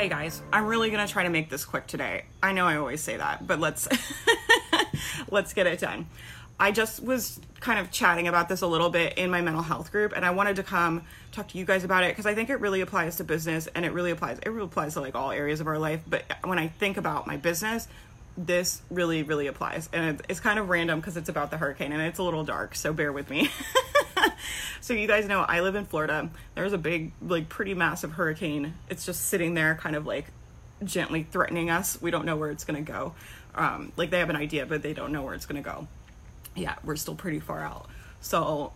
Hey guys, I'm really gonna try to make this quick today. I know I always say that, but let's let's get it done. I just was kind of chatting about this a little bit in my mental health group, and I wanted to come talk to you guys about it because I think it really applies to business and it really applies it really applies to like all areas of our life. But when I think about my business, this really really applies, and it's kind of random because it's about the hurricane and it's a little dark, so bear with me. so you guys know I live in Florida. There's a big, like pretty massive hurricane. It's just sitting there kind of like gently threatening us. We don't know where it's to go. Um, like they have an idea, but they don't know where it's to go. Yeah, we're still pretty far out. So,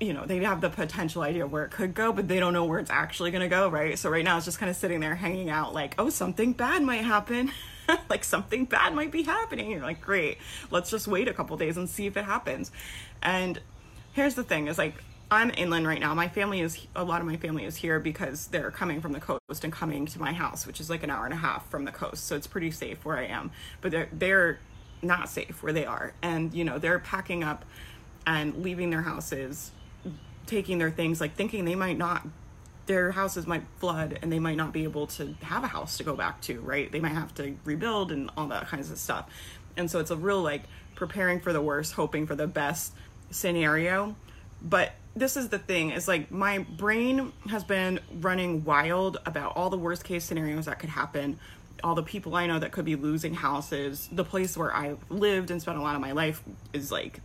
you know, they have the potential idea where it could go, but they don't know where it's actually to go, right? So right now it's just kind of sitting there hanging out like, "Oh, something bad might happen." like something bad might be happening. You're like, "Great. Let's just wait a couple days and see if it happens." And here's the thing is like I'm inland right now. My family is a lot of my family is here because they're coming from the coast and coming to my house, which is like an hour and a half from the coast. So it's pretty safe where I am. But they're they're not safe where they are. And you know, they're packing up and leaving their houses, taking their things like thinking they might not their houses might flood and they might not be able to have a house to go back to, right? They might have to rebuild and all that kinds of stuff. And so it's a real like preparing for the worst, hoping for the best scenario. But this is the thing is like my brain has been running wild about all the worst case scenarios that could happen all the people i know that could be losing houses the place where i lived and spent a lot of my life is like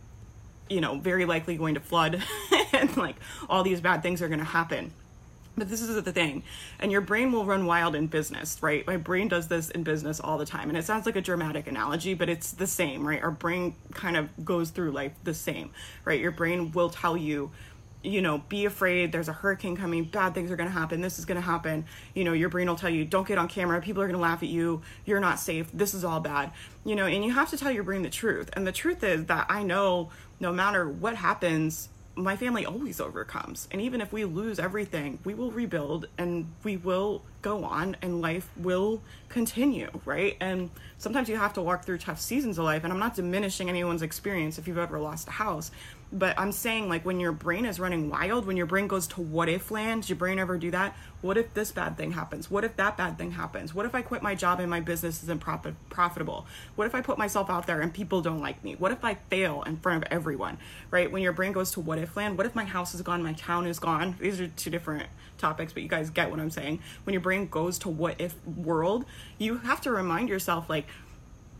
you know very likely going to flood and like all these bad things are going to happen but this is the thing, and your brain will run wild in business, right? My brain does this in business all the time, and it sounds like a dramatic analogy, but it's the same, right? Our brain kind of goes through life the same, right? Your brain will tell you, you know, be afraid, there's a hurricane coming, bad things are gonna happen, this is gonna happen. You know, your brain will tell you, don't get on camera, people are gonna laugh at you, you're not safe, this is all bad. You know, and you have to tell your brain the truth. And the truth is that I know no matter what happens, my family always overcomes. And even if we lose everything, we will rebuild and we will go on and life will continue, right? And sometimes you have to walk through tough seasons of life. And I'm not diminishing anyone's experience if you've ever lost a house, but I'm saying like when your brain is running wild, when your brain goes to what if land, your brain ever do that? What if this bad thing happens? What if that bad thing happens? What if I quit my job and my business isn't profit- profitable? What if I put myself out there and people don't like me? What if I fail in front of everyone? Right? When your brain goes to what if land, what if my house is gone, my town is gone? These are two different topics, but you guys get what I'm saying. When your brain goes to what if world, you have to remind yourself like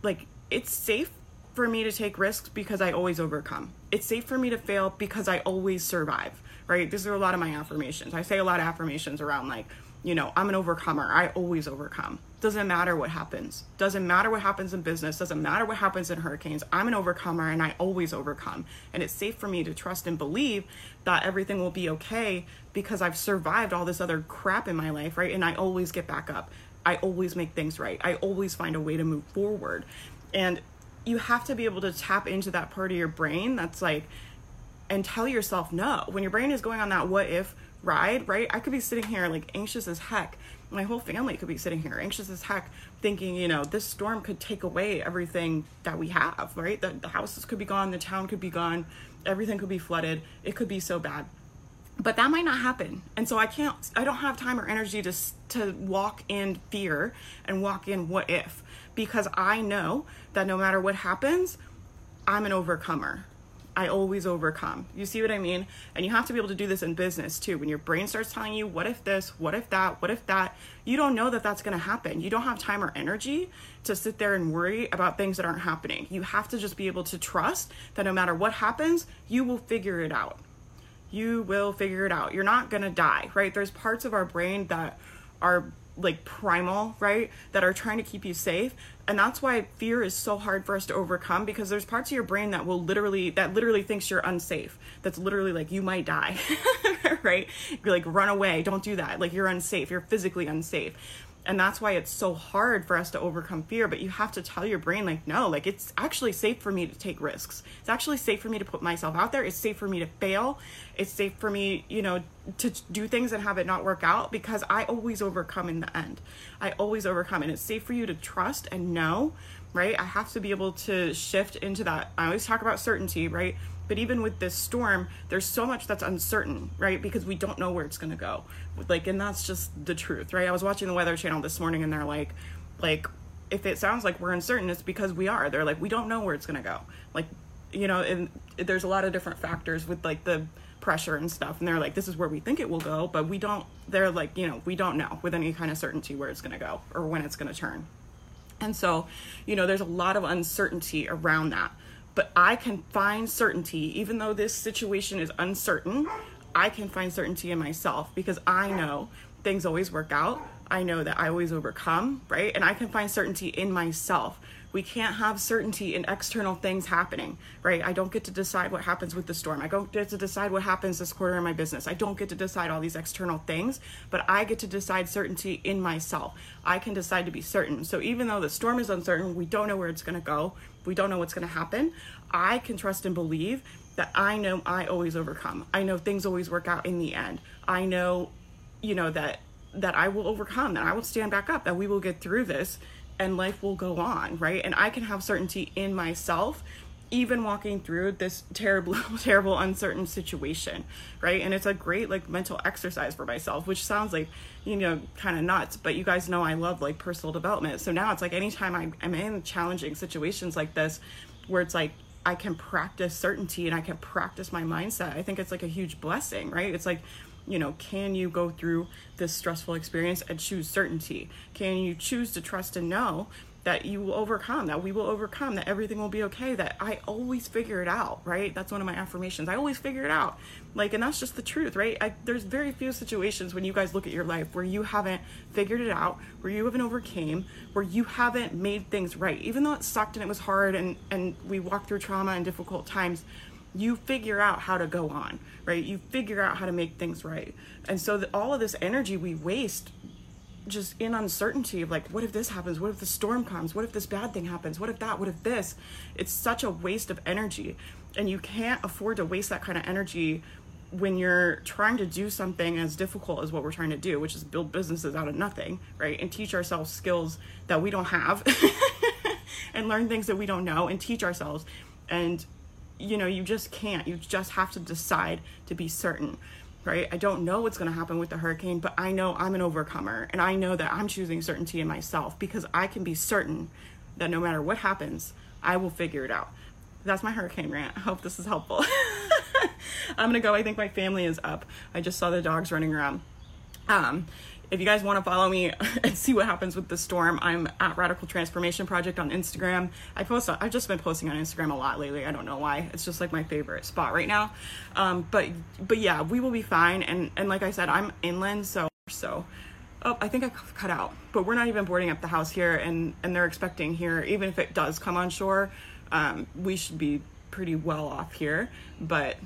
like it's safe for me to take risks because I always overcome. It's safe for me to fail because I always survive, right? These are a lot of my affirmations. I say a lot of affirmations around like, you know, I'm an overcomer. I always overcome. Doesn't matter what happens. Doesn't matter what happens in business. Doesn't matter what happens in hurricanes. I'm an overcomer and I always overcome. And it's safe for me to trust and believe that everything will be okay because I've survived all this other crap in my life, right? And I always get back up. I always make things right. I always find a way to move forward. And you have to be able to tap into that part of your brain that's like and tell yourself no. When your brain is going on that what if ride right i could be sitting here like anxious as heck. My whole family could be sitting here anxious as heck thinking you know this storm could take away everything that we have right? The, the houses could be gone the town could be gone everything could be flooded. It could be so bad but that might not happen and so i can't i don't have time or energy to to walk in fear and walk in what if because I know that no matter what happens, I'm an overcomer. I always overcome. You see what I mean? And you have to be able to do this in business too. When your brain starts telling you, what if this, what if that, what if that, you don't know that that's going to happen. You don't have time or energy to sit there and worry about things that aren't happening. You have to just be able to trust that no matter what happens, you will figure it out. You will figure it out. You're not going to die, right? There's parts of our brain that are like primal, right? That are trying to keep you safe. And that's why fear is so hard for us to overcome because there's parts of your brain that will literally that literally thinks you're unsafe. That's literally like you might die. right? You're like run away, don't do that. Like you're unsafe. You're physically unsafe. And that's why it's so hard for us to overcome fear but you have to tell your brain like no like it's actually safe for me to take risks. It's actually safe for me to put myself out there. It's safe for me to fail. It's safe for me you know to do things and have it not work out because i always overcome in the end i always overcome and it's safe for you to trust and know right i have to be able to shift into that i always talk about certainty right but even with this storm, there's so much that's uncertain, right? Because we don't know where it's going to go. Like, and that's just the truth, right? I was watching the Weather Channel this morning and they're like, like, if it sounds like we're uncertain, it's because we are. They're like, we don't know where it's going to go. Like, you know, and there's a lot of different factors with like the pressure and stuff. And they're like, this is where we think it will go, but we don't, they're like, you know, we don't know with any kind of certainty where it's going to go or when it's going to turn. And so, you know, there's a lot of uncertainty around that but I can find certainty, even though this situation is uncertain, I can find certainty in myself because I know things always work out. I know that I always overcome, right? And I can find certainty in myself. We can't have certainty in external things happening, right? I don't get to decide what happens with the storm. I don't get to decide what happens this quarter in my business. I don't get to decide all these external things, but I get to decide certainty in myself. I can decide to be certain. So even though the storm is uncertain, we don't know where it's going to go, we don't know what's going to happen, I can trust and believe that I know I always overcome. I know things always work out in the end. I know, you know, that that I will overcome, that I will stand back up, that we will get through this and life will go on, right? And I can have certainty in myself even walking through this terrible terrible uncertain situation right and it's a great like mental exercise for myself which sounds like you know kind of nuts but you guys know i love like personal development so now it's like anytime I, i'm in challenging situations like this where it's like i can practice certainty and i can practice my mindset i think it's like a huge blessing right it's like you know, can you go through this stressful experience and choose certainty? Can you choose to trust and know that you will overcome, that we will overcome, that everything will be okay, that I always figure it out, right? That's one of my affirmations. I always figure it out. Like, and that's just the truth, right? I, there's very few situations when you guys look at your life where you haven't figured it out, where you haven't overcame, where you haven't made things right. Even though it sucked and it was hard and, and we walked through trauma and difficult times, you figure out how to go on, right? You figure out how to make things right. And so that all of this energy we waste just in uncertainty of like what if this happens? What if the storm comes? What if this bad thing happens? What if that? What if this? It's such a waste of energy. And you can't afford to waste that kind of energy when you're trying to do something as difficult as what we're trying to do which is build businesses out of nothing right? And teach ourselves skills that we don't have and learn things that we don't know and teach ourselves. And you know you just can't. You just have to decide to be certain right? I don't know what's going to happen with the hurricane, but I know I'm an overcomer and I know that I'm choosing certainty in myself because I can be certain that no matter what happens, I will figure it out. That's my hurricane rant. I hope this is helpful. I'm going to go. I think my family is up. I just saw the dogs running around. Um, if you guys want to follow me and see what happens with the storm, I'm at Radical Transformation Project on Instagram. I post. I've just been posting on Instagram a lot lately. I don't know why. It's just like my favorite spot right now. Um, but but yeah, we will be fine. And and like I said, I'm inland, so so. Oh, I think I cut out. But we're not even boarding up the house here, and and they're expecting here, even if it does come on shore, um, we should be pretty well off here. But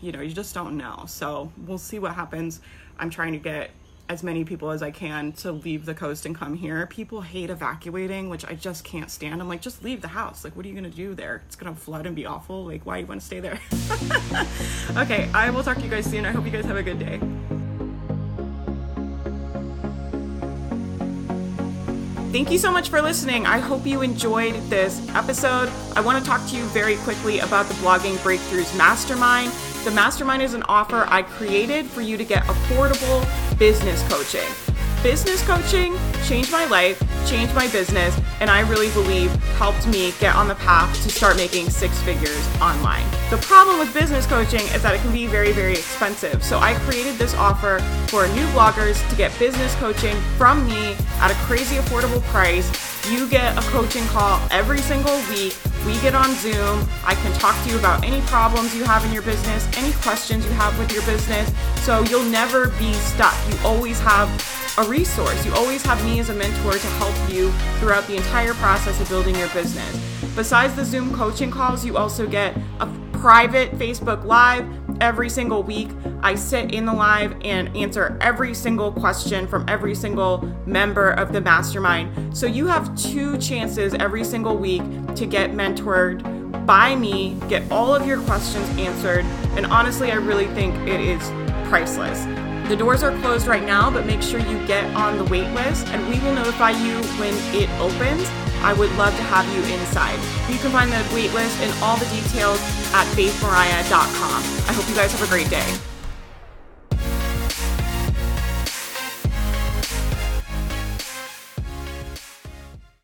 you know, you just don't know. So we'll see what happens. I'm trying to get as many people as I can to leave the coast and come here. People hate evacuating, which I just can't stand. I'm like, just leave the house. Like, what are you gonna do there? It's gonna flood and be awful. Like, why do you wanna stay there? okay, I will talk to you guys soon. I hope you guys have a good day. Thank you so much for listening. I hope you enjoyed this episode. I want to talk to you very quickly about the Blogging Breakthroughs Mastermind. The Mastermind is an offer I created for you to get affordable business coaching. Business coaching changed my life, changed my business, and I really believe helped me get on the path to start making six figures online. The problem with business coaching is that it can be very, very expensive. So I created this offer for new bloggers to get business coaching from me at a crazy affordable price. You get a coaching call every single week. We get on Zoom. I can talk to you about any problems you have in your business, any questions you have with your business. So you'll never be stuck. You always have a resource. You always have me as a mentor to help you throughout the entire process of building your business. Besides the Zoom coaching calls, you also get a private Facebook Live every single week. I sit in the live and answer every single question from every single member of the mastermind. So you have two chances every single week to get mentored by me, get all of your questions answered. And honestly, I really think it is priceless. The doors are closed right now, but make sure you get on the wait list and we will notify you when it opens. I would love to have you inside. You can find the waitlist and all the details at faithmariah.com. I hope you guys have a great day.